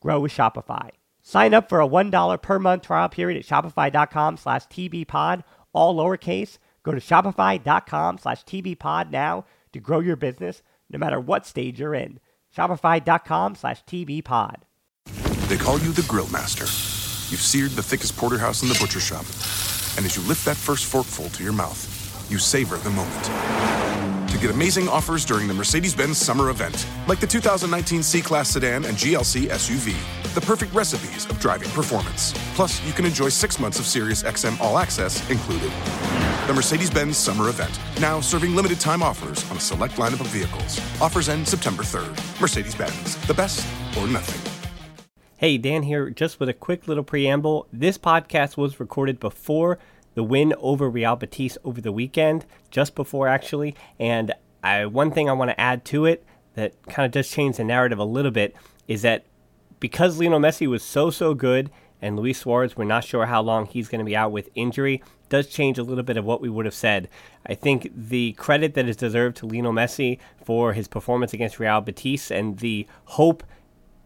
grow with Shopify. Sign up for a $1 per month trial period at shopify.com slash tbpod, all lowercase. Go to shopify.com slash tbpod now to grow your business no matter what stage you're in. Shopify.com slash tbpod. They call you the Grill Master. You've seared the thickest porterhouse in the butcher shop. And as you lift that first forkful to your mouth, you savor the moment get amazing offers during the Mercedes Benz summer event, like the 2019 C Class sedan and GLC SUV. The perfect recipes of driving performance. Plus, you can enjoy six months of Sirius XM All Access included. The Mercedes Benz summer event, now serving limited time offers on a select lineup of vehicles. Offers end September 3rd. Mercedes Benz, the best or nothing. Hey, Dan here, just with a quick little preamble. This podcast was recorded before the win over Real Betis over the weekend, just before actually. And I, one thing I want to add to it that kind of does change the narrative a little bit is that because Lionel Messi was so, so good and Luis Suarez, we're not sure how long he's going to be out with injury, does change a little bit of what we would have said. I think the credit that is deserved to Lionel Messi for his performance against Real Betis and the hope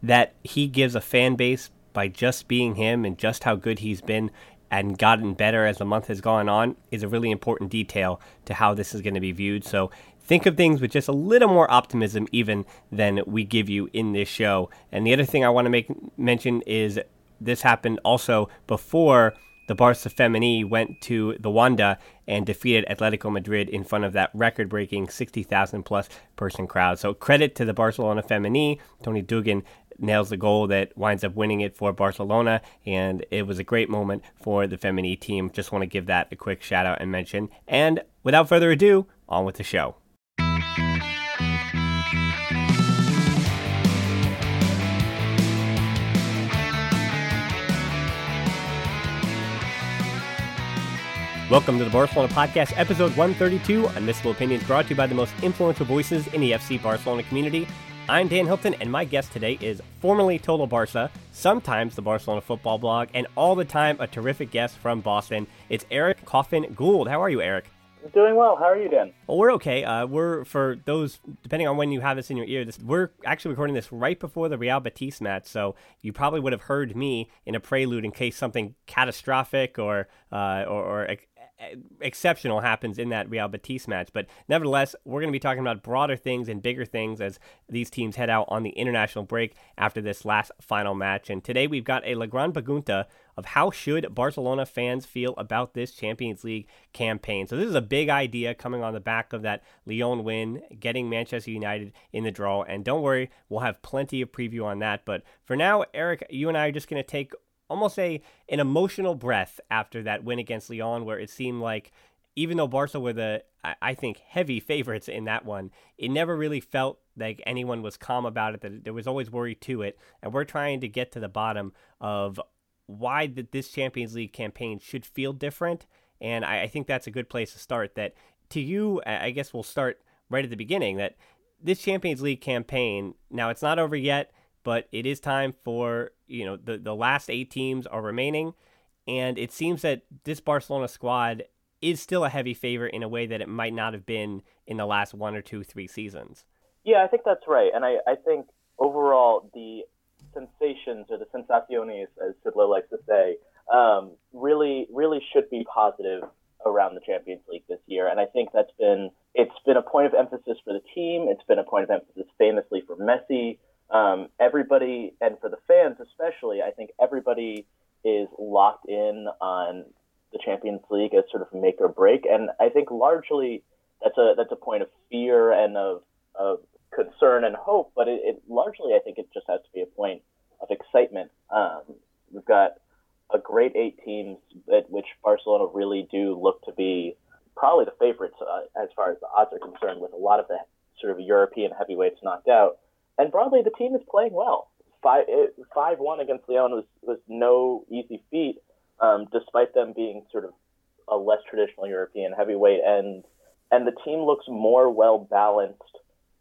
that he gives a fan base by just being him and just how good he's been and gotten better as the month has gone on is a really important detail to how this is going to be viewed. So think of things with just a little more optimism even than we give you in this show. And the other thing I want to make mention is this happened also before the Barca Femení went to the Wanda and defeated Atletico Madrid in front of that record breaking 60,000 plus person crowd. So credit to the Barcelona Femení. Toni Duggan nails the goal that winds up winning it for Barcelona, and it was a great moment for the Femení team. Just want to give that a quick shout out and mention. And without further ado, on with the show. Welcome to the Barcelona Podcast, episode 132. Unmissable opinions brought to you by the most influential voices in the FC Barcelona community. I'm Dan Hilton, and my guest today is formerly Total Barca, sometimes the Barcelona football blog, and all the time a terrific guest from Boston. It's Eric Coffin Gould. How are you, Eric? Doing well. How are you, Dan? Well, we're okay. Uh, we're for those depending on when you have this in your ear. This we're actually recording this right before the Real Betis match, so you probably would have heard me in a prelude in case something catastrophic or uh, or, or exceptional happens in that Real Betis match. But nevertheless, we're going to be talking about broader things and bigger things as these teams head out on the international break after this last final match. And today we've got a La Gran Pregunta of how should Barcelona fans feel about this Champions League campaign. So this is a big idea coming on the back of that Lyon win, getting Manchester United in the draw. And don't worry, we'll have plenty of preview on that. But for now, Eric, you and I are just going to take almost a an emotional breath after that win against Lyon, where it seemed like even though Barca were the, I think, heavy favorites in that one, it never really felt like anyone was calm about it. That there was always worry to it, and we're trying to get to the bottom of why that this Champions League campaign should feel different. And I, I think that's a good place to start. That to you, I guess we'll start right at the beginning. That this Champions League campaign now it's not over yet, but it is time for you know the the last eight teams are remaining, and it seems that this Barcelona squad is still a heavy favorite in a way that it might not have been in the last one or two, three seasons. Yeah, I think that's right, and I, I think overall the sensations or the sensaciones, as Sidlow likes to say, um, really really should be positive around the Champions League this year, and I think that's been it's been a point of emphasis for the team. It's been a point of emphasis famously for Messi. Um, everybody, and for the fans especially, I think everybody is locked in on the Champions League as sort of make or break. And I think largely that's a that's a point of fear and of of concern and hope. But it, it largely, I think, it just has to be a point of excitement. Um, we've got a great eight teams at which Barcelona really do look to be probably the favorites uh, as far as the odds are concerned, with a lot of the sort of European heavyweights knocked out. And broadly, the team is playing well. Five one against Lyon was was no easy feat um, despite them being sort of a less traditional European heavyweight, and and the team looks more well balanced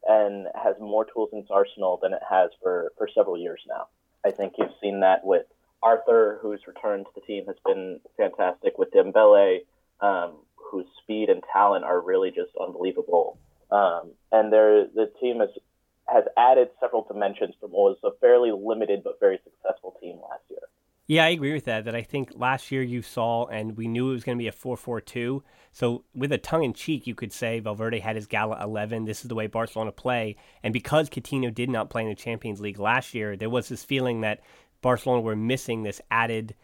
and has more tools in its arsenal than it has for for several years now. I think you've seen that with Arthur, whose return to the team has been fantastic, with Dembele, um, whose speed and talent are really just unbelievable. Um, and the team has has added several dimensions from what was a fairly limited but very successful team last year. Yeah, I agree with that. That I think last year you saw, and we knew it was going to be a 4 4 2. So, with a tongue in cheek, you could say Valverde had his Gala 11. This is the way Barcelona play. And because Coutinho did not play in the Champions League last year, there was this feeling that Barcelona were missing this added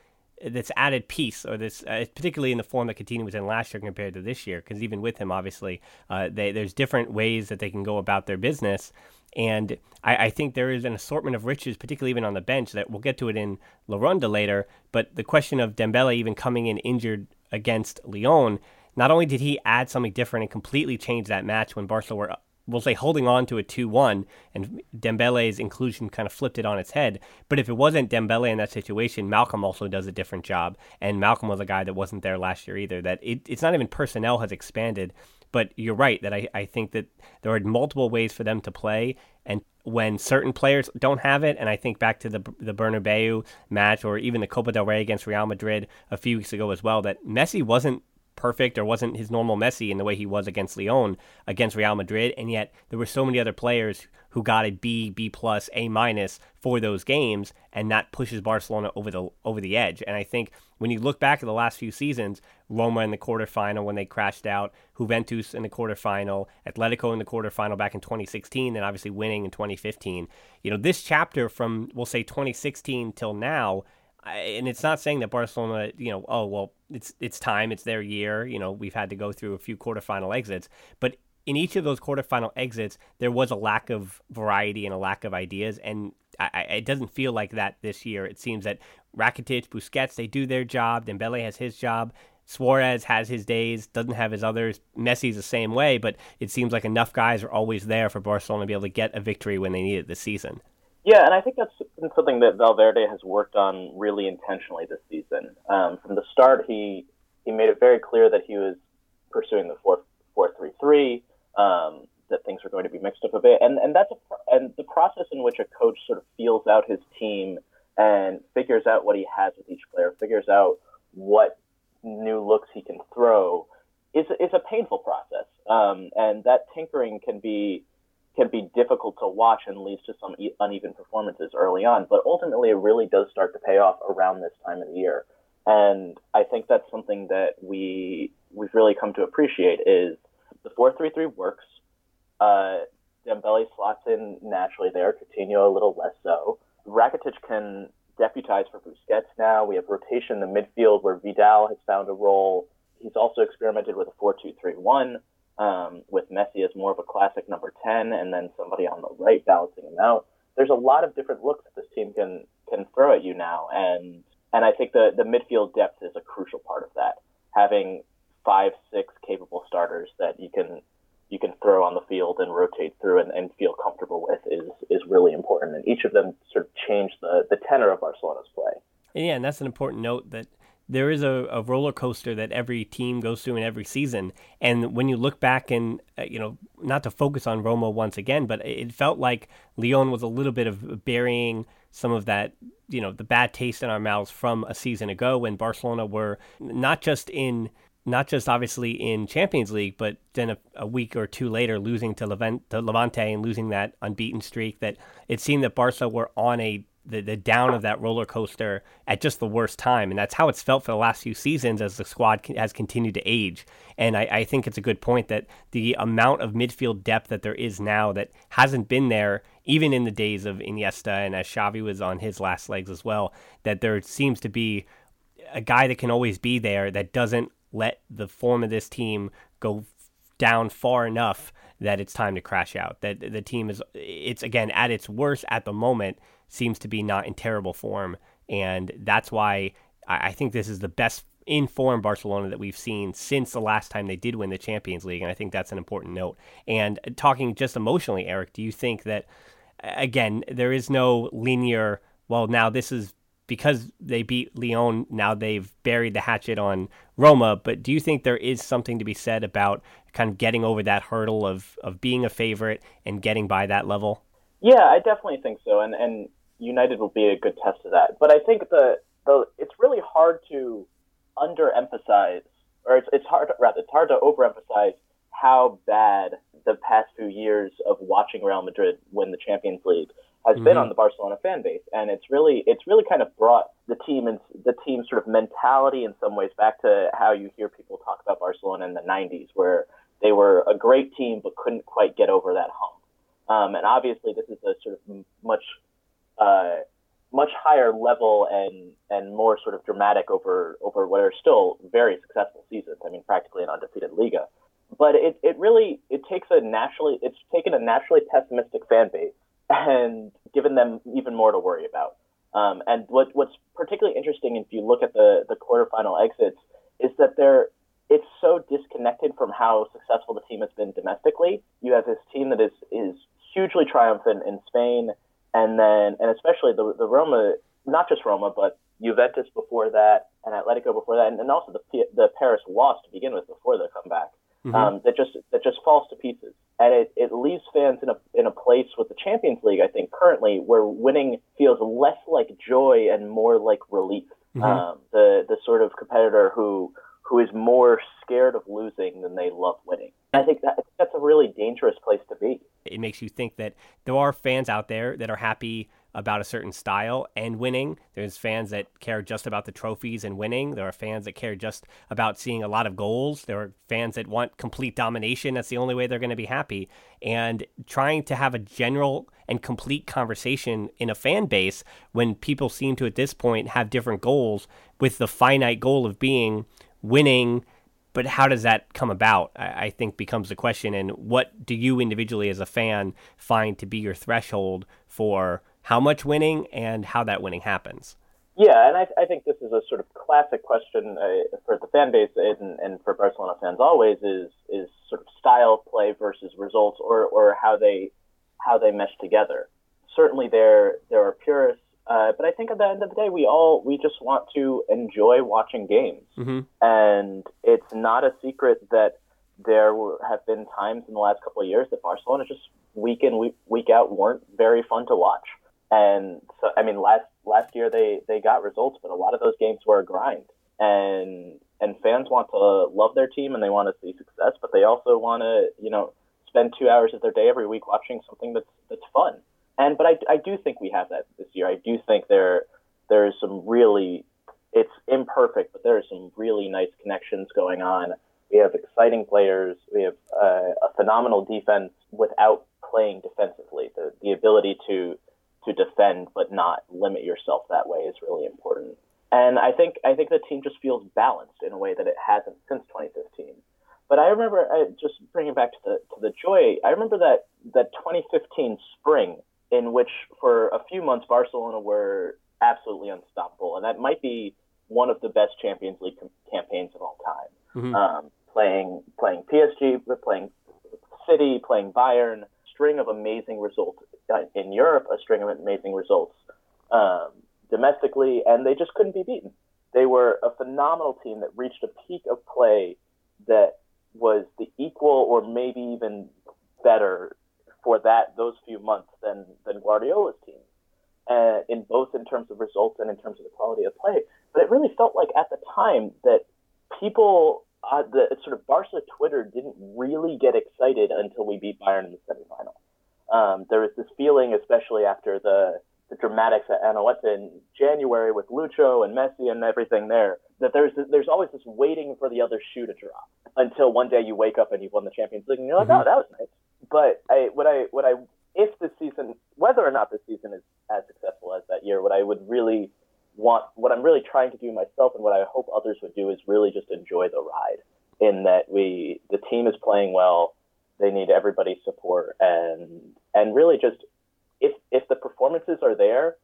this added piece, or this, uh, particularly in the form that Coutinho was in last year compared to this year, because even with him, obviously, uh, they, there's different ways that they can go about their business. And I, I, think there is an assortment of riches, particularly even on the bench, that we'll get to it in La Ronda later. But the question of Dembele even coming in injured against Lyon, not only did he add something different and completely change that match when Barcelona were, we'll say, holding on to a 2 1, and Dembele's inclusion kind of flipped it on its head. But if it wasn't Dembele in that situation, Malcom also does a different job. And Malcom was a guy that wasn't there last year either. That it, it's not even personnel has expanded but you're right that I, I think that there are multiple ways for them to play. And when certain players don't have it, and I think back to the the Bernabeu match or even the Copa del Rey against Real Madrid a few weeks ago as well, that Messi wasn't perfect or wasn't his normal Messi in the way he was against Lyon, against Real Madrid, and yet there were so many other players who got a B, B plus, A minus for those games, and that pushes Barcelona over the over the edge. And I think when you look back at the last few seasons, Roma in the quarterfinal when they crashed out, Juventus in the quarterfinal, Atletico in the quarterfinal back in 2016, and obviously winning in 2015. You know, this chapter from we'll say 2016 till now and it's not saying that Barcelona, you know, oh well, it's it's time, it's their year. You know, we've had to go through a few quarterfinal exits, but in each of those quarterfinal exits, there was a lack of variety and a lack of ideas, and I, it doesn't feel like that this year. It seems that Rakitic, Busquets, they do their job. Dembele has his job. Suarez has his days, doesn't have his others. Messi's the same way, but it seems like enough guys are always there for Barcelona to be able to get a victory when they need it this season. Yeah, and I think that's been something that Valverde has worked on really intentionally this season. Um, from the start, he he made it very clear that he was pursuing the four four three three. Um, that things are going to be mixed up a bit, and and that's a, and the process in which a coach sort of feels out his team and figures out what he has with each player, figures out what new looks he can throw, is is a painful process, um, and that tinkering can be can be difficult to watch and leads to some uneven performances early on. But ultimately, it really does start to pay off around this time of the year. And I think that's something that we we've really come to appreciate is the four three three works. Uh, Dembele slots in naturally there. Coutinho a little less so. Rakitic can deputize for Busquets now. We have rotation in the midfield where Vidal has found a role. He's also experimented with a four two three one um, with Messi as more of a classic number 10 and then somebody on the right balancing him out. There's a lot of different looks that this team can can throw at you now, and and I think the the midfield depth is a crucial part of that. Having five, six capable starters that you can you can throw on the field and rotate through and, and feel comfortable with is is really important. And each of them sort of changed the the tenor of Barcelona's play. Yeah, and that's an important note that there is a, a, roller coaster that every team goes through in every season. And when you look back and, uh, you know, not to focus on Roma once again, but it felt like Lyon was a little bit of burying some of that, you know, the bad taste in our mouths from a season ago when Barcelona were not just in not just obviously in Champions League, but then a, a week or two later losing to, Levent, to Levante and losing that unbeaten streak. That it seemed that Barca were on a the, the down of that roller coaster at just the worst time. And that's how it's felt for the last few seasons as the squad has continued to age. And I, I, think it's a good point that the amount of midfield depth that there is now that hasn't been there even in the days of Iniesta and as Xavi was on his last legs as well, that there seems to be a guy that can always be there that doesn't let the form of this team go down far enough that it's time to crash out. That the team is, it's again at its worst at the moment seems to be not in terrible form. And that's why I, think this is the best in form Barcelona that we've seen since the last time they did win the Champions League. And I think that's an important note. And talking just emotionally, Eric, do you think that, again, there is no linear, well, now this is because they beat Lyon, now they've buried the hatchet on Roma. But do you think there is something to be said about kind of getting over that hurdle of, of being a favorite and getting by that level? Yeah, I definitely think so. And, and United will be a good test of that. But I think the the it's really hard to underemphasize, or it's it's hard rather it's hard to overemphasize how bad the past few years of watching Real Madrid win the Champions League has mm-hmm. been on the Barcelona fan base, and it's really it's really kind of brought the team and the team sort of mentality in some ways back to how you hear people talk about Barcelona in the '90s, where they were a great team but couldn't quite get over that hump. Um, and obviously, this is a sort of much uh, much higher level and and more sort of dramatic over over what are still very successful seasons. I mean, practically an undefeated Liga. But it, it really it takes a naturally it's taken a naturally pessimistic fan base and given them even more to worry about. Um, and what what's particularly interesting if you look at the the quarterfinal exits is that they're it's so disconnected from how successful the team has been domestically. You have this team that is is hugely triumphant in Spain and then and especially the the Roma, not just Roma, but Juventus before that, and Atletico before that, and, and also the the Paris loss to begin with before the comeback. Mm-hmm. Um, that just that just falls to pieces, and it, it leaves fans in a in a place with the Champions League. I think currently where winning feels less like joy and more like relief. Mm-hmm. Um, the the sort of competitor who who is more scared of losing than they love winning. I think that that's a really dangerous place to be. It makes you think that there are fans out there that are happy about a certain style and winning. There's fans that care just about the trophies and winning. There are fans that care just about seeing a lot of goals. There are fans that want complete domination. That's the only way they're going to be happy. And trying to have a general and complete conversation in a fan base when people seem to, at this point, have different goals with the finite goal of being winning but how does that come about? I, I think becomes the question. And what do you individually, as a fan, find to be your threshold for how much winning and how that winning happens? Yeah, and I, I think this is a sort of classic question uh, for the fan base and, and for Barcelona fans always is is sort of style play versus results or, or how they how they mesh together. Certainly, there there are purists uh, but I think at the end of the day, we all we just want to enjoy watching games, mm-hmm. and it's not a secret that there have been times in the last couple of years that Barcelona just week in week, week out weren't very fun to watch. And so, I mean, last last year they they got results, but a lot of those games were a grind. And and fans want to love their team and they want to see success, but they also want to you know spend two hours of their day every week watching something that's that's fun. And but I, I do think we have that this year. I do think there there is some really it's imperfect, but there are some really nice connections going on. We have exciting players. We have uh, a phenomenal defense without playing defensively. The the ability to to defend but not limit yourself that way is really important. And I think I think the team just feels balanced in a way that it hasn't since 2015. But I remember just bringing back to the to the joy. I remember that that 2015 spring in which for a few months Barcelona were absolutely unstoppable, and that might be one of the best Champions League campaigns of all time. Mm-hmm. Um, playing playing PSG, playing City, playing Bayern, string of amazing results uh, in Europe, a string of amazing results um, domestically, and they just couldn't be beaten. They were a phenomenal team that reached a peak of play that was the equal or maybe even better for that those few months than than Guardiola's team, uh, in both in terms of results and in terms of the quality of play. But it really felt like at the time that people, uh, the sort of Barca Twitter didn't really get excited until we beat Bayern in the semifinal. Um, there was this feeling, especially after the the dramatics at Anoeta in January with Lucho and Messi and everything there, that there's there's always this waiting for the other shoe to drop until one day you wake up and you've won the Champions League and you're like, mm-hmm. oh, that was nice. But I, what I, what I, if this season, whether or not this season is as successful as that year, what I would really want, what I'm really trying to do myself, and what I hope others would do, is really just enjoy the ride. In that we, the team is playing well, they need everybody's support, and and really just if if the performances are there,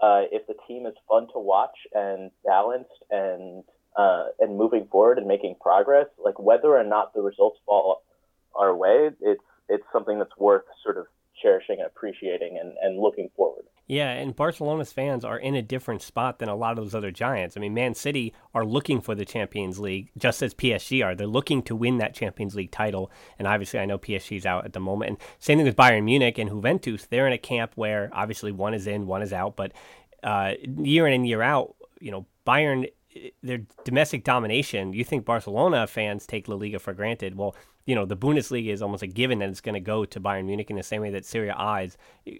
uh, if the team is fun to watch and balanced and uh, and moving forward and making progress, like whether or not the results fall our way, it's it's something that's worth sort of cherishing and appreciating and, and looking forward. Yeah, and Barcelona's fans are in a different spot than a lot of those other giants. I mean, Man City are looking for the Champions League just as PSG are. They're looking to win that Champions League title, and obviously I know PSG's out at the moment. And same thing with Bayern Munich and Juventus. They're in a camp where obviously one is in, one is out, but uh, year in and year out, you know, Bayern their domestic domination, you think Barcelona fans take La Liga for granted. Well, you know, the Bundesliga is almost a given that it's going to go to Bayern Munich in the same way that Serie A is.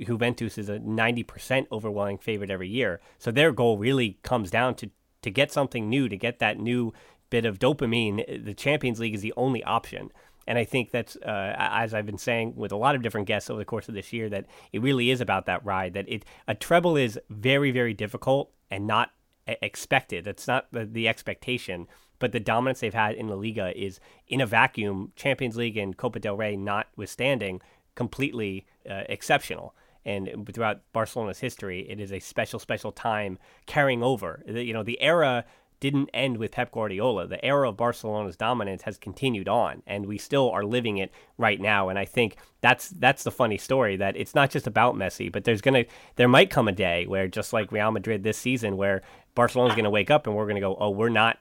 Juventus is a 90% overwhelming favorite every year. So their goal really comes down to, to get something new, to get that new bit of dopamine. The Champions League is the only option. And I think that's, uh, as I've been saying with a lot of different guests over the course of this year, that it really is about that ride. That it a treble is very, very difficult and not expected. That's not the, the expectation, but the dominance they've had in La Liga is in a vacuum. Champions League and Copa del Rey notwithstanding, completely uh, exceptional. And throughout Barcelona's history, it is a special, special time carrying over. You know, the era didn't end with Pep Guardiola. The era of Barcelona's dominance has continued on, and we still are living it right now. And I think that's that's the funny story that it's not just about Messi, but there's gonna there might come a day where just like Real Madrid this season, where Barcelona's gonna wake up and we're gonna go, oh, we're not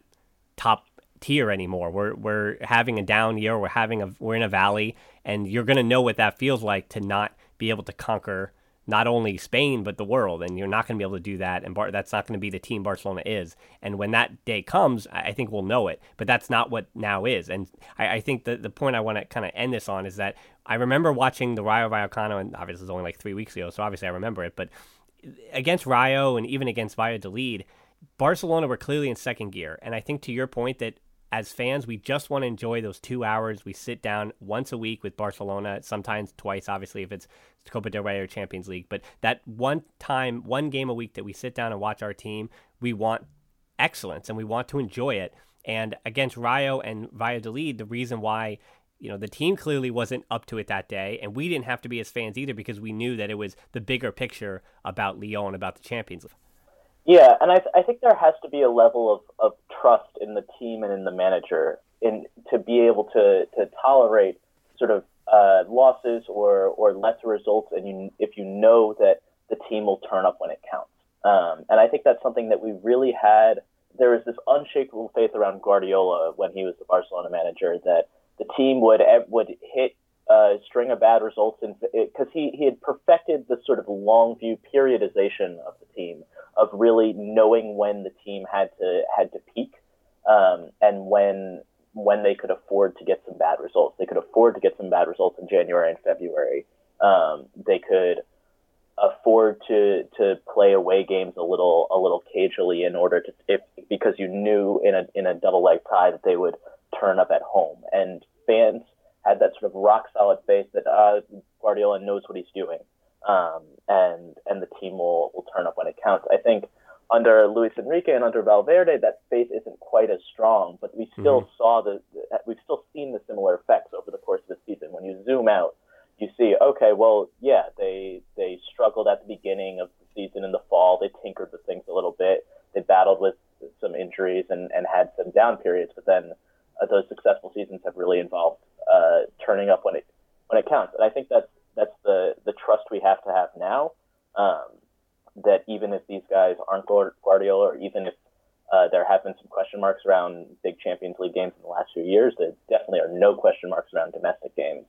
top tier anymore. We're we're having a down year. We're having a we're in a valley, and you're gonna know what that feels like to not be able to conquer not only Spain but the world, and you're not going to be able to do that. And Bar- that's not going to be the team Barcelona is. And when that day comes, I think we'll know it. But that's not what now is. And I, I think the the point I want to kind of end this on is that I remember watching the Rayo Vallecano, and obviously it's only like three weeks ago, so obviously I remember it. But against Rayo and even against Valladolid, Barcelona were clearly in second gear. And I think to your point that as fans, we just want to enjoy those two hours. We sit down once a week with Barcelona, sometimes twice, obviously, if it's Copa del Rey or Champions League. But that one time, one game a week that we sit down and watch our team, we want excellence and we want to enjoy it. And against Rayo and Valladolid, the reason why you know the team clearly wasn't up to it that day, and we didn't have to be as fans either because we knew that it was the bigger picture about Lyon, about the Champions League. Yeah, and I, th- I think there has to be a level of, of trust in the team and in the manager in to be able to, to tolerate sort of uh, losses or, or lesser results, and you, if you know that the team will turn up when it counts. Um, and I think that's something that we really had. There was this unshakable faith around Guardiola when he was the Barcelona manager that the team would would hit a string of bad results because he, he had perfected the sort of long view periodization of the team of really knowing when the team had to had to peak um, and when when they could afford to get some bad results. They could afford to get some bad results in January and February. Um, they could afford to to play away games a little a little cagily in order to if because you knew in a in a double leg tie that they would turn up at home and fans had that sort of rock solid faith that uh, Guardiola knows what he's doing um, and and the team will, will turn up when it counts. I think under Luis Enrique and under Valverde, that faith isn't quite as strong, but we still mm-hmm. saw the we've still seen the similar effects over the course of the season. When you zoom out, you see, okay, well, yeah, they they struggled at the beginning of the season in the fall. They tinkered with things a little bit. They battled with some injuries and, and had some down periods, but then uh, those successful seasons have really involved uh, turning up when it when it counts. And I think that's that's the the trust we have to have now. Um, that even if these guys aren't Guardiola, or even if uh, there have been some question marks around big Champions League games in the last few years, there definitely are no question marks around domestic games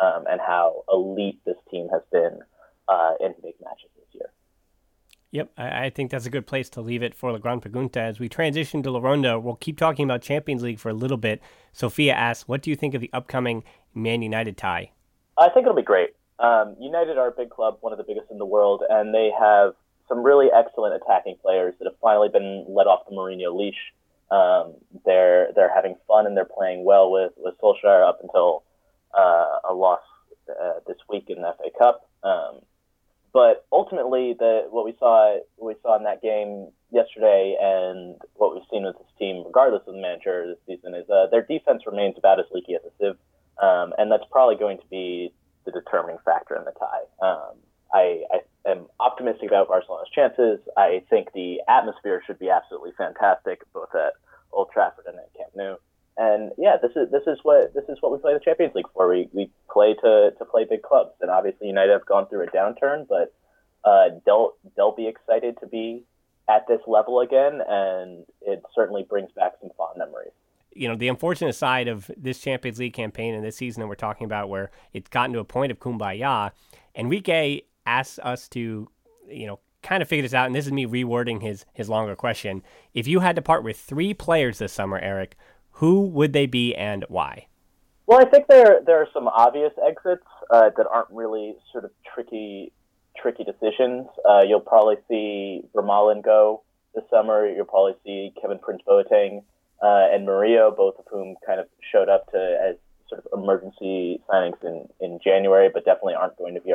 um, and how elite this team has been uh, in big matches this year. Yep, I, think that's a good place to leave it for La Gran Pregunta. As we transition to La Ronda, we'll keep talking about Champions League for a little bit. Sophia asks, what do you think of the upcoming Man United tie? I think it'll be great. Um, United are a big club, one of the biggest in the world, and they have some really excellent attacking players that have finally been let off the Mourinho leash. Um, they're they're having fun and they're playing well with with Solskjaer up until uh, a loss uh, this week in the FA Cup. Um, but ultimately, the what we saw we saw in that game yesterday, and what we've seen with this team, regardless of the manager this season, is uh, their defense remains about as leaky as a sieve, um, and that's probably going to be the determining factor in the tie. Um, I, I am optimistic about Barcelona's chances. I think the atmosphere should be absolutely fantastic, both at Old Trafford and at Camp Nou and yeah, this is this is what this is what we play the Champions League for. We we play to to play big clubs, and obviously United have gone through a downturn, but uh, they'll they'll be excited to be at this level again, and it certainly brings back some fond memories. You know, the unfortunate side of this Champions League campaign and this season that we're talking about, where it's gotten to a point of kumbaya, Enrique asks us to, you know, kind of figure this out, and this is me rewording his his longer question. If you had to part with three players this summer, Eric, who would they be and why? Well, I think there there are some obvious exits uh, that aren't really sort of tricky tricky decisions. Uh, you'll probably see Vermaelen go this summer. You'll probably see Kevin Prince Boateng uh, and Murillo, both of whom kind of showed up to as sort of emergency signings in, in January, but definitely aren't going to be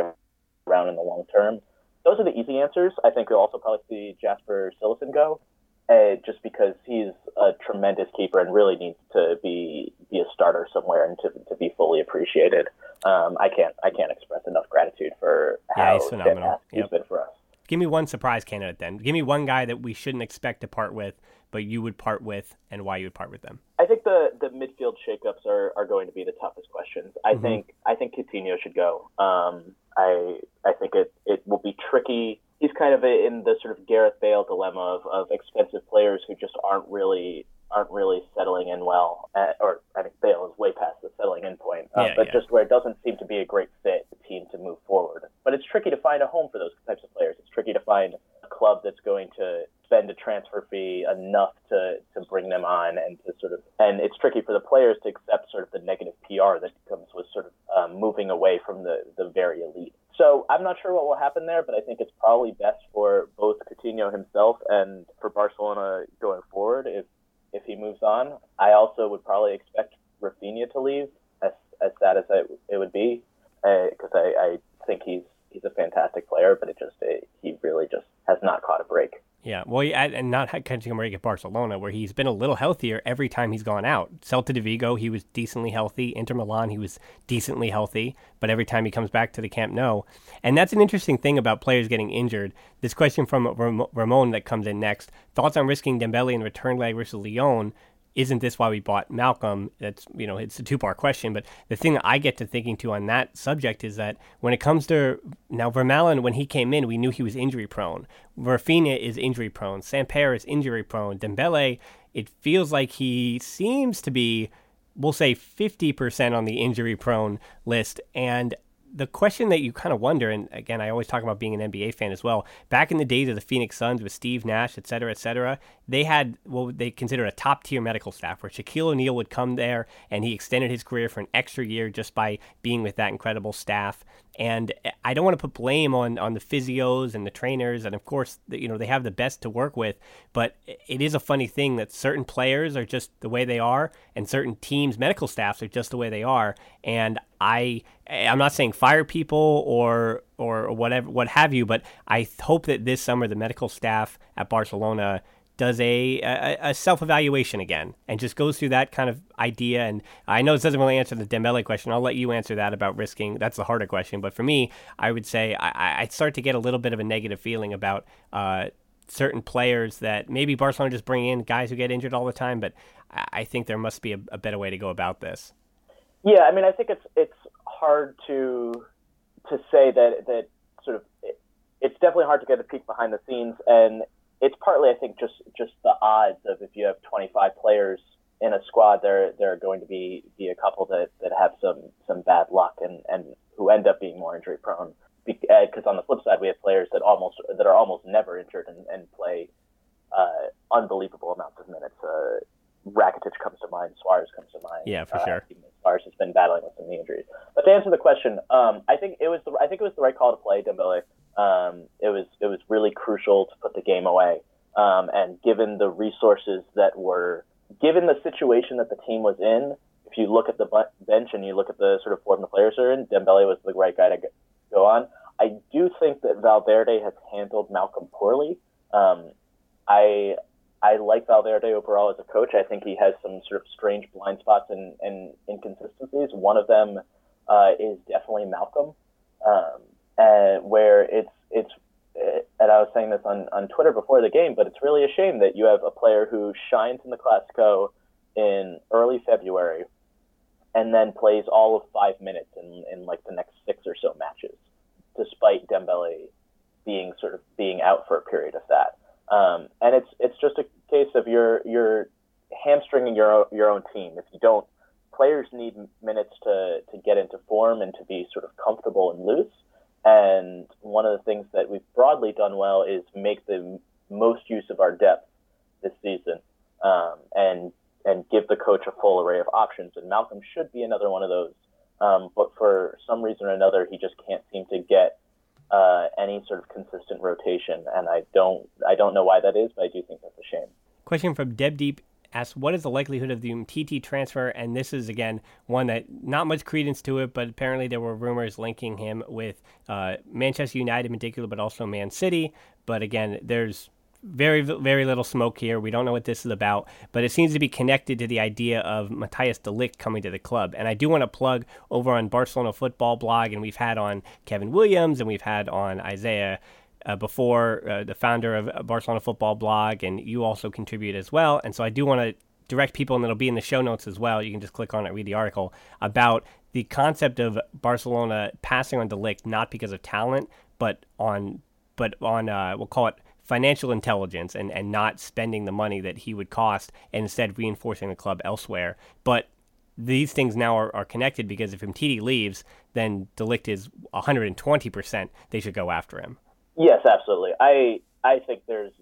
around in the long term. Those are the easy answers. I think you'll also probably see Jasper Cillessen go uh, just because he's a tremendous keeper and really needs to be be a starter somewhere and to, to be fully appreciated. Um, I can't I can't express enough gratitude for how yeah, he's phenomenal. He's yep. been for us. Give me one surprise candidate then. Give me one guy that we shouldn't expect to part with, but you would part with, and why you would part with them. I think the the midfield shakeups are, are going to be the toughest questions. I mm-hmm. think I think Coutinho should go. Um, I I think it it will be tricky he's kind of in the sort of Gareth Bale dilemma of, of expensive players who just aren't really aren't really settling in well. At, or I think Bale is way past the settling in point, uh, yeah, but yeah. just where it doesn't seem to be a great fit the team to move forward. But it's tricky to find a home for those types of players. It's tricky to find a club that's going to spend a transfer fee enough to to bring them on and to sort of and it's tricky for the players to accept sort of the negative PR that comes with sort of um, moving away from the the very elite. So I'm not sure what will happen there, but I think it's probably best for both Coutinho himself and for Barcelona going forward if if he moves on. I also would probably expect Rafinha to leave, as as sad as it, it would be, because uh, I, I think he's he's a fantastic player, but it just it, he really just has not caught a break. Yeah, well, and not catching a break at Barcelona, where he's been a little healthier every time he's gone out. Celta de Vigo, he was decently healthy. Inter Milan, he was decently healthy. But every time he comes back to the Camp Nou, and that's an interesting thing about players getting injured. This question from Ramon that comes in next: thoughts on risking Dembele in return leg versus Lyon? Isn't this why we bought Malcom? That's you know, it's a two part question. But the thing that I get to thinking to on that subject is that when it comes to now Vermaelen, when he came in, we knew he was injury prone. Rafinha is injury prone. Samper is injury prone. Dembele, it feels like he seems to be, we'll say, fifty percent on the injury prone list, and the question that you kind of wonder, and again, I always talk about being an NBA fan as well. Back in the days of the Phoenix Suns with Steve Nash, et cetera, et cetera, they had what they considered a top tier medical staff where Shaquille O'Neal would come there and he extended his career for an extra year just by being with that incredible staff. And I don't want to put blame on, on the physios and the trainers, and of course, you know they have the best to work with. But it is a funny thing that certain players are just the way they are, and certain teams' medical staffs are just the way they are. And I I'm not saying fire people or or whatever what have you, but I hope that this summer the medical staff at Barcelona does a, a, a self evaluation again and just goes through that kind of idea. And I know this doesn't really answer the Dembele question. I'll let you answer that about risking. That's the harder question. But for me, I would say I, I start to get a little bit of a negative feeling about. Uh, certain players that maybe Barcelona just bring in guys who get injured all the time, but I think there must be a, a better way to go about this. Yeah, I mean, I think it's it's hard to to say that that sort of it, it's definitely hard to get a peek behind the scenes, and it's partly I think just just the odds of if you have 25 players in a squad, there there are going to be be a couple that, that have some some bad luck and and who end up being more injury prone. Because uh, on the flip side, we have players that almost that are almost never injured and, and play uh, unbelievable amounts of minutes. Uh, Rakitic comes to mind, Suarez comes to mind. Yeah, for uh, sure. Suarez has been battling with some knee injuries. But to answer the question, um, I think it was the I think it was the right call to play Dembele. Um, was really crucial to put the game away. Um, and given the resources that were given the situation that the team was in, if you look at the bench and you look at the sort of form the players are in, Dembele was the right guy to go on. I do think that Valverde has handled Malcom poorly. Um, I I like Valverde overall as a coach. I think he has some sort of strange blind spots and, and inconsistencies. One of them uh, is definitely Malcom, um, and where it's it's and I was saying this on, on Twitter before the game, but it's really a shame that you have a player who shines in the Clasico in early February and then plays all of five minutes in, in like the next six or so matches, despite Dembele being sort of being out for a period of that. Um, and it's it's just a case of you're you're hamstringing your your own team if you don't. Players need minutes to to get into form and to be sort of comfortable and loose. And one of the things that we've broadly done well is make the most use of our depth this season um, and and give the coach a full array of options. And Malcom should be another one of those. Um, but for some reason or another, he just can't seem to get uh, any sort of consistent rotation. And I don't I don't know why that is, but I do think that's a shame. Question from Deb Deep asks, what is the likelihood of the Umtiti transfer? And this is, again, one that not much credence to it, but apparently there were rumors linking him with uh, Manchester United in particular, but also Man City. But again, there's very, very little smoke here. We don't know what this is about, but it seems to be connected to the idea of Matthijs de Ligt coming to the club. And I do want to plug over on Barcelona Football Blog, and we've had on Kevin Williams and we've had on Isaiah uh, before, uh, the founder of Barcelona Football Blog, and you also contribute as well. And so I do want to direct people, and it'll be in the show notes as well. You can just click on it, read the article about the concept of Barcelona passing on de Ligt not because of talent, but on but on uh, we'll call it financial intelligence and, and not spending the money that he would cost and instead reinforcing the club elsewhere. But these things now are, are connected because if Umtiti leaves, then de Ligt is 120% they should go after him. Yes, absolutely. I I think there's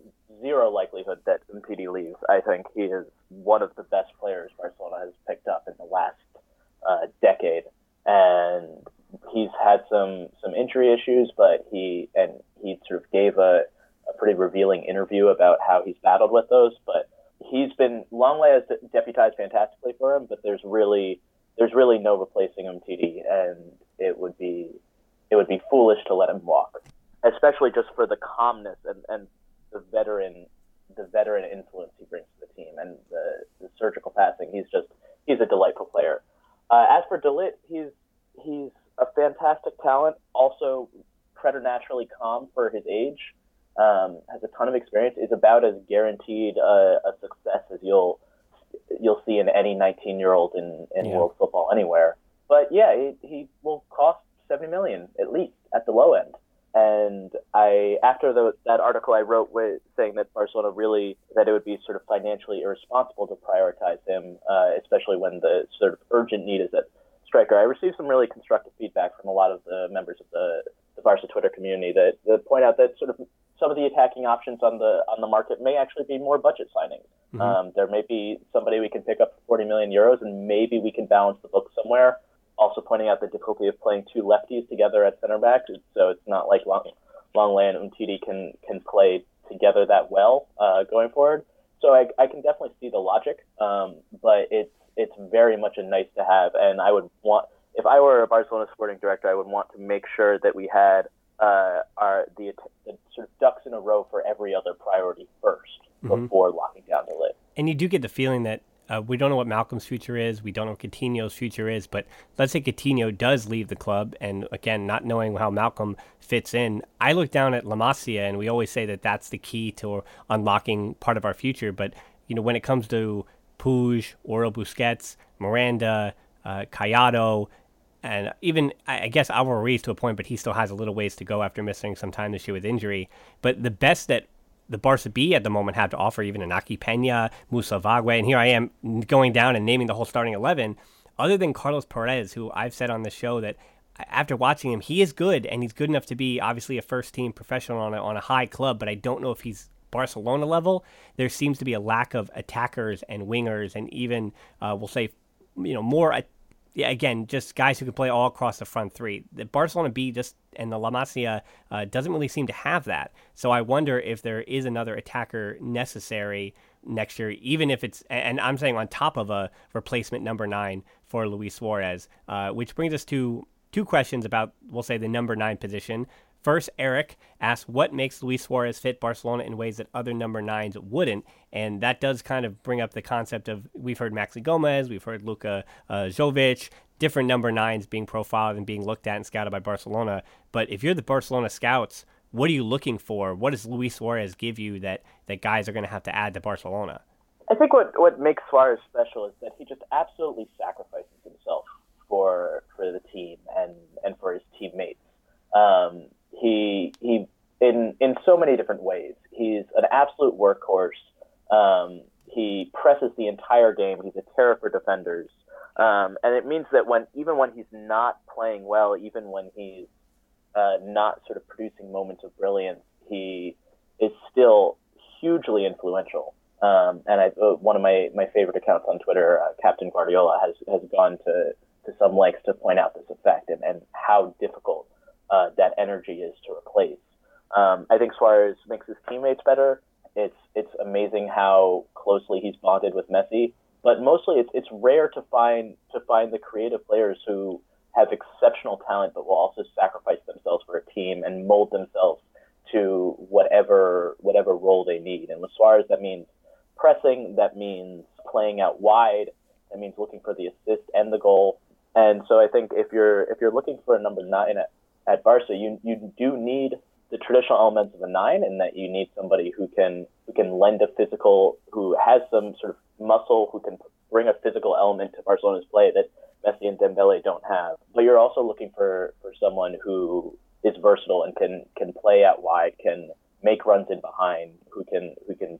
zero likelihood that Umtiti leaves. I think he is one of the best players Barcelona has picked up in the last uh, decade, and he's had some some injury issues, but he and he sort of gave a, a pretty revealing interview about how he's battled with those. But he's been Lenglet has deputized fantastically for him, but there's really there's really no replacing Umtiti, and it would be it would be foolish to let him walk especially just for the calmness and, and the veteran the veteran influence he brings to the team and the, the surgical passing. He's just he's a delightful player. Uh, as for de Ligt, he's he's a fantastic talent. Also, preternaturally calm for his age. Um, has a ton of experience. Is about as guaranteed a, a success as you'll you'll see in any 19 year old in, in yeah. world football anywhere. But yeah, he, he will cost 70 million at least at the low end. And I, after the, that article I wrote with saying that Barcelona really, that it would be sort of financially irresponsible to prioritize him, uh, especially when the sort of urgent need is at striker. I received some really constructive feedback from a lot of the members of the, the Barca Twitter community that, that point out that sort of some of the attacking options on the on the market may actually be more budget signings. Mm-hmm. Um, there may be somebody we can pick up for 40 million euros, and maybe we can balance the book somewhere also pointing out the difficulty of playing two lefties together at center back. So it's not like Long, Lenglet and Umtiti can can play together that well uh, going forward. So I, I can definitely see the logic, um, but it's it's very much a nice to have, and I would want if I were a Barcelona sporting director, I would want to make sure that we had uh, our the, the, sort of ducks in a row for every other priority 1st mm-hmm. before locking down de Ligt. And you do get the feeling that uh, we don't know what Malcom's future is. We don't know what Coutinho's future is. But let's say Coutinho does leave the club, and again, not knowing how Malcom fits in, I look down at La Masia, and we always say that that's the key to unlocking part of our future. But you know, when it comes to Puig, Oriol Busquets, Miranda, uh, and even I guess Alvaro Ruiz to a point, but he still has a little ways to go after missing some time this year with injury. But the best that the Barca B at the moment have to offer, even Inaki Pena, Moussa Wagué, and here I am going down and naming the whole starting 11, other than Carlos Perez, who I've said on the show that after watching him, he is good and he's good enough to be obviously a first team professional on a, on a high club, but I don't know if he's Barcelona level. There seems to be a lack of attackers and wingers and even, uh, we'll say, you know, more yeah, again, just guys who can play all across the front three. The Barcelona B just and the La Masia uh, doesn't really seem to have that. So I wonder if there is another attacker necessary next year, even if it's and I'm saying on top of a replacement number nine for Luis Suarez, uh, which brings us to two questions about we'll say the number nine position. First, Eric asks what makes Luis Suarez fit Barcelona in ways that other number nines wouldn't, and that does kind of bring up the concept of we've heard Maxi Gomez, we've heard Luka uh, Jovic, different number nines being profiled and being looked at and scouted by Barcelona. But if you're the Barcelona scouts, what are you looking for? What does Luis Suarez give you that that guys are going to have to add to Barcelona? I think what what makes Suarez special is that he just absolutely sacrifices himself for for the team and and for his teammates. Um, he he in in so many different ways. He's an absolute workhorse. Um, he presses the entire game. He's a terror for defenders, um, and it means that when even when he's not playing well, even when he's uh, not sort of producing moments of brilliance, he is still hugely influential. Um, and I, uh, one of my, my favorite accounts on Twitter, uh, Captain Guardiola, has has gone to, to some lengths to point out this effect and, and how difficult uh, that energy is to replace. Um, I think Suarez makes his teammates better. It's it's amazing how closely he's bonded with Messi, but mostly it's it's rare to find to find the creative players who have exceptional talent but will also sacrifice themselves for a team and mold themselves to whatever whatever role they need. And with Suarez, that means pressing, that means playing out wide, that means looking for the assist and the goal. And so I think if you're if you're looking for a number nine at, at Barca, you you do need the traditional elements of a nine, in that you need somebody who can who can lend a physical, who has some sort of muscle, who can bring a physical element to Barcelona's play that Messi and Dembele don't have. But you're also looking for for someone who is versatile and can can play out wide, can make runs in behind, who can who can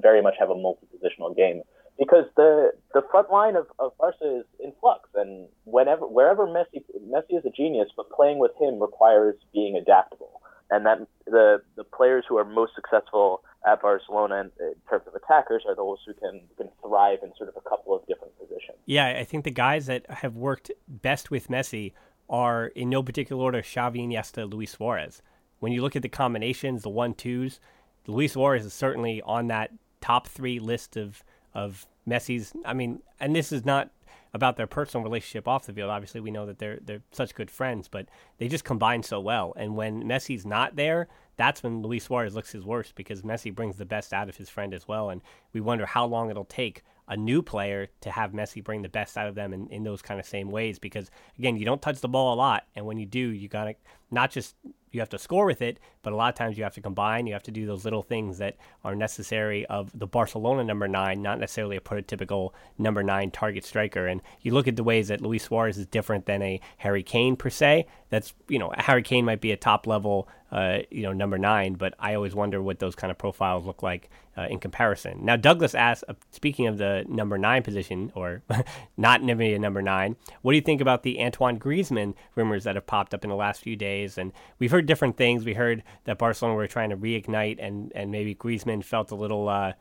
very much have a multi-positional game because the the front line of, of Barca is in flux, and whenever wherever Messi Messi is a genius, but playing with him requires being adaptable, and that the the players who are most successful at Barcelona in, in terms of attackers are those who can can thrive in sort of a couple of different positions. Yeah, I think the guys that have worked best with Messi are in no particular order Xavi, Iniesta, Luis Suarez. When you look at the combinations, the one twos, Luis Suarez is certainly on that top three list of of Messi's. I mean, and this is not about their personal relationship off the field. Obviously, we know that they're they're such good friends, but they just combine so well. And when Messi's not there, that's when Luis Suarez looks his worst because Messi brings the best out of his friend as well. And we wonder how long it'll take a new player to have Messi bring the best out of them in, in those kind of same ways. Because again, you don't touch the ball a lot, and when you do, you gotta not just you have to score with it, but a lot of times you have to combine. You have to do those little things that are necessary of the Barcelona number nine, not necessarily a prototypical number nine target striker. And you look at the ways that Luis Suarez is different than a Harry Kane per se. That's you know Harry Kane might be a top level, uh, you know number nine, but I always wonder what those kind of profiles look like uh, in comparison. Now Douglas asks, uh, speaking of the number nine position or not maybe a number nine, what do you think about the Antoine Griezmann rumors that have popped up in the last few days? And we've heard different things. We heard that Barcelona were trying to reignite, and and maybe Griezmann felt a little. Uh,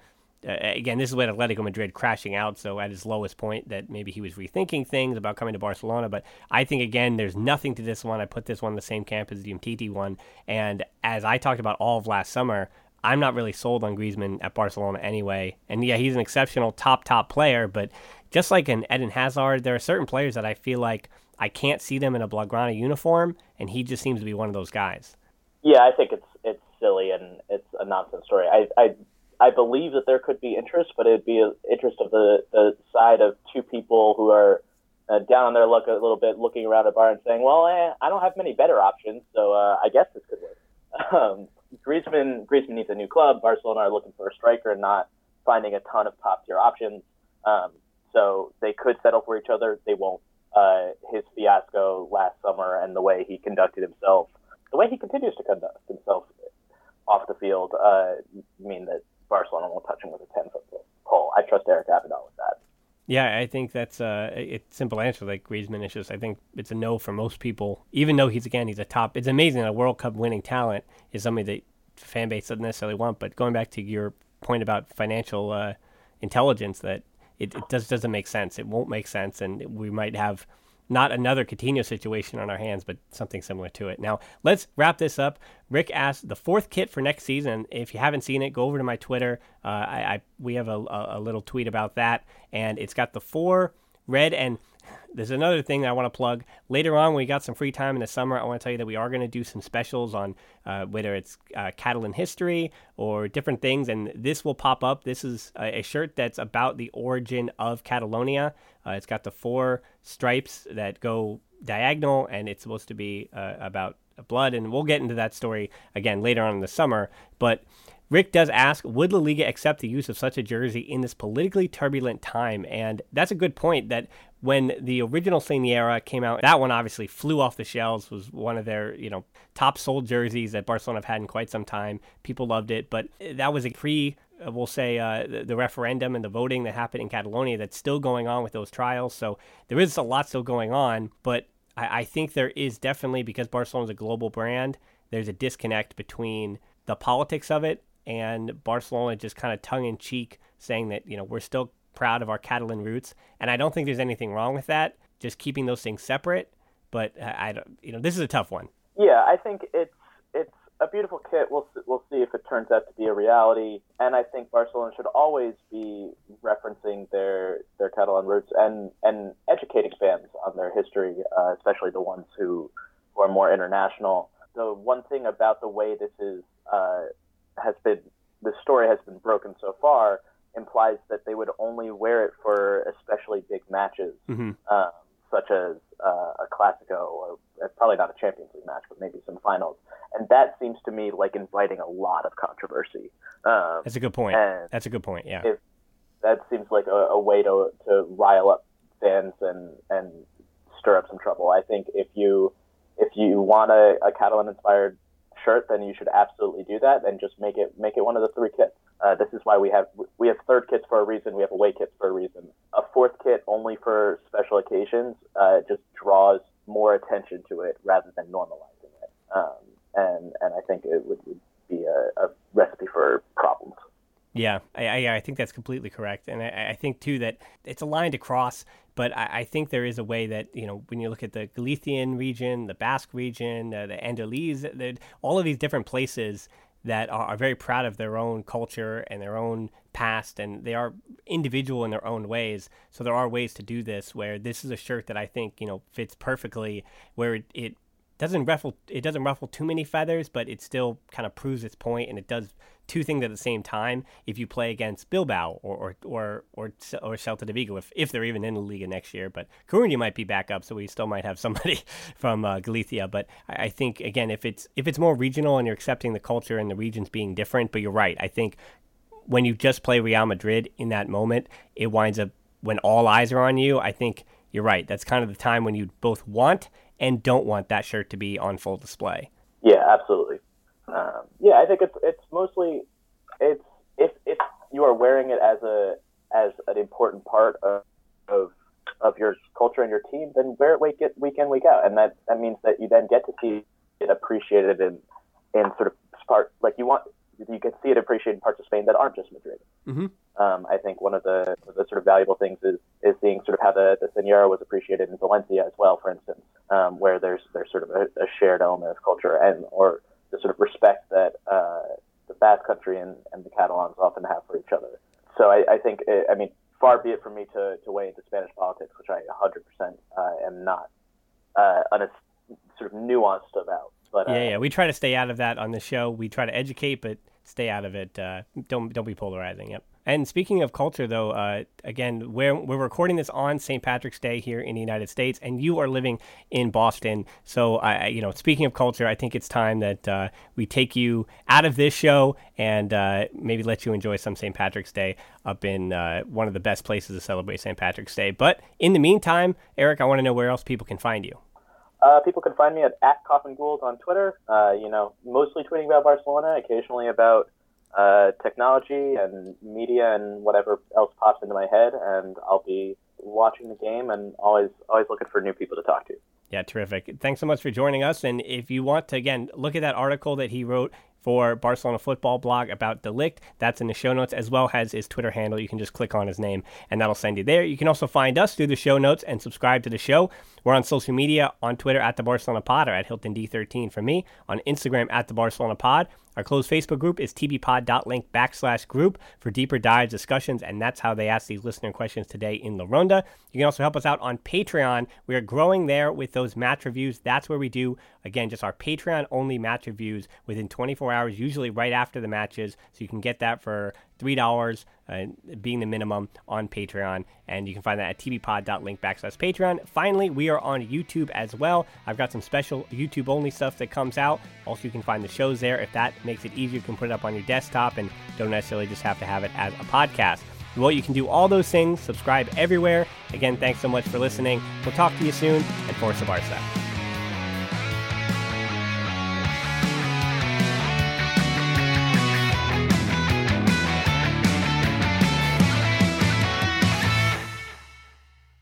uh, again, this is with Atletico Madrid crashing out, so at his lowest point, that maybe he was rethinking things about coming to Barcelona. But I think again, there's nothing to this one. I put this one in the same camp as the Umtiti one, and as I talked about all of last summer, I'm not really sold on Griezmann at Barcelona anyway. And yeah, he's an exceptional top top player, but just like an Eden Hazard, there are certain players that I feel like I can't see them in a Blaugrana uniform, and he just seems to be one of those guys. Yeah, I think it's it's silly and it's a nonsense story. I I, I believe that there could be interest, but it'd be an interest of the, the side of two people who are uh, down on their luck a little bit, looking around a bar and saying, "Well, eh, I don't have many better options, so uh, I guess this could work." Um, Griezmann, Griezmann needs a new club. Barcelona are looking for a striker, and not finding a ton of top tier options. Um, so they could settle for each other. They won't. Uh, his fiasco last summer and the way he conducted himself, the way he continues to conduct himself off the field, uh, mean that Barcelona won't touch him with a 10 foot pole. I trust Eric Abidal with that. Yeah, I think that's uh, a simple answer. Like Griezmann is just, I think it's a no for most people. Even though he's again, he's a top. It's amazing a World Cup winning talent is somebody that fan base doesn't necessarily want. But going back to your point about financial uh, intelligence, that it, it just doesn't make sense. It won't make sense, and we might have not another Coutinho situation on our hands, but something similar to it. Now, let's wrap this up. Rick asked the fourth kit for next season. If you haven't seen it, go over to my Twitter. Uh, I, I, we have a, a, little tweet about that, and it's got the four red and there's another thing that I want to plug. Later on, when we got some free time in the summer, I want to tell you that we are going to do some specials on uh, whether it's uh, Catalan history or different things, and this will pop up. This is a, a shirt that's about the origin of Catalonia. Uh, it's got the four stripes that go diagonal, and it's supposed to be uh, about blood, and we'll get into that story again later on in the summer. But Rick does ask, would La Liga accept the use of such a jersey in this politically turbulent time? And that's a good point that when the original Señera came out, that one obviously flew off the shelves, was one of their, you know, top sold jerseys that Barcelona have had in quite some time. People loved it, but that was a pre uh, we'll say uh, the, the, referendum and the voting that happened in Catalonia that's still going on with those trials. So there is a lot still going on, but I, I think there is definitely because Barcelona is a global brand. There's a disconnect between the politics of it and Barcelona just kind of tongue in cheek saying that you know we're still proud of our Catalan roots, and I don't think there's anything wrong with that. Just keeping those things separate, but I, I don't, you know, this is a tough one. Yeah, I think it's it's a beautiful kit. We'll we'll see if it turns out to be a reality, and I think Barcelona should always be referencing their their Catalan roots and and educating fans on their history, uh, especially the ones who who are more international. The one thing about the way this is uh, has been the story has been broken so far implies that they would only wear it for especially big matches, mm-hmm. um, such as uh, a Clasico or uh, probably not a Champions League match, but maybe some finals. And that seems to me like inviting a lot of controversy. Um, That's a good point. That's a good point. Yeah. If, that seems like a, a way to, to rile up fans and, and stir up some trouble. I think if you if you want a, a Catalan inspired shirt, then you should absolutely do that and just make it make it one of the three kits. Uh, this is why we have we have third kits for a reason. We have away kits for a reason. A fourth kit only for special occasions uh, just draws more attention to it rather than normalizing it. Um, and and I think it would, would be a, a recipe for problems. Yeah, I, I, I, think that's completely correct, and I, I, think too that it's a line to cross. But I, I, think there is a way that you know when you look at the Galician region, the Basque region, uh, the Andalusian, all of these different places that are, are, very proud of their own culture and their own past, and they are individual in their own ways. So there are ways to do this. Where this is a shirt that I think you know fits perfectly, where it, it doesn't ruffle it doesn't ruffle too many feathers, but it still kind of proves its point, and it does two things at the same time. If you play against Bilbao or or or or, or Celta de Vigo, if, if they're even in the Liga next year, but Coruña might be back up, so we still might have somebody from uh, Galicia. But I, I think again, if it's if it's more regional and you're accepting the culture and the regions being different, but you're right. I think when you just play Real Madrid in that moment, it winds up when all eyes are on you. I think you're right. That's kind of the time when you both want and don't want that shirt to be on full display. Yeah, absolutely. Um, yeah, I think it's it's mostly it's if if you are wearing it as a as an important part of of, of your culture and your team, then wear it week week in week out, and that that means that you then get to see it appreciated and, and sort of part like you want you can see it appreciated in parts of Spain that aren't just Madrid. Mm-hmm. Um, I think one of the, the sort of valuable things is is seeing sort of how the the Señera was appreciated in Valencia as well, for instance, um, where there's there's sort of a, a, shared element of culture and or the sort of respect that uh, the Basque Country and, and the Catalans often have for each other. So I, I think it, I mean far be it from me to, to weigh into Spanish politics, which I 100% uh, am not uh, un- sort of nuanced about. But yeah, uh, yeah, we try to stay out of that on the show. We try to educate, but stay out of it. Uh, don't don't be polarizing. Yep. And speaking of culture, though, uh, again, we're, we're recording this on St. Patrick's Day here in the United States, and you are living in Boston. So, I, you know, speaking of culture, I think it's time that uh, we take you out of this show and uh, maybe let you enjoy some St. Patrick's Day up in uh, one of the best places to celebrate St. Patrick's Day. But in the meantime, Eric, I want to know where else people can find you. Uh, people can find me at, at Coffin Gould on Twitter. Uh, you know, mostly tweeting about Barcelona, occasionally about uh, technology and media and whatever else pops into my head, and I'll be watching the game and always always looking for new people to talk to. Yeah, terrific. Thanks so much for joining us. And if you want to, again, look at that article that he wrote for Barcelona Football blog about de Ligt. That's in the show notes, as well as his Twitter handle. You can just click on his name, and that'll send you there. You can also find us through the show notes and subscribe to the show. We're on social media on Twitter at the Barcelona Pod or at Hilton D13 for me, on Instagram at the Barcelona Pod. Our closed Facebook group is tbpod.link backslash group for deeper dives, discussions, and that's how they ask these listener questions today in La Ronda. You can also help us out on Patreon. We are growing there with those match reviews. That's where we do, again, just our Patreon only match reviews within 24 hours, usually right after the matches. So you can get that for $3 uh, being the minimum on Patreon. And you can find that at tbpod.link backslash Patreon. Finally, we are on YouTube as well. I've got some special YouTube only stuff that comes out. Also, you can find the shows there. If that makes it easier, you can put it up on your desktop and don't necessarily just have to have it as a podcast. Well, you can do all those things. Subscribe everywhere. Again, thanks so much for listening. We'll talk to you soon, and Forza Barca.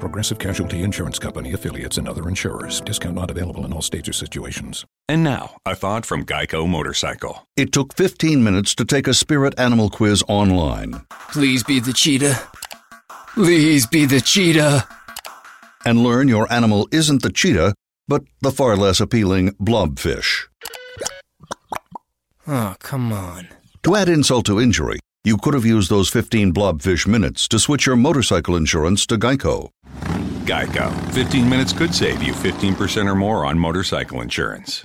Progressive Casualty Insurance Company affiliates and other insurers. Discount not available in all states or situations. And now, a thought from Geico Motorcycle. It took 15 minutes to take a spirit animal quiz online. Please be the cheetah. Please be the cheetah. And learn your animal isn't the cheetah, but the far less appealing blobfish. Oh, come on. To add insult to injury, you could have used those 15 blobfish minutes to switch your motorcycle insurance to Geico. Geico. 15 minutes could save you 15% or more on motorcycle insurance.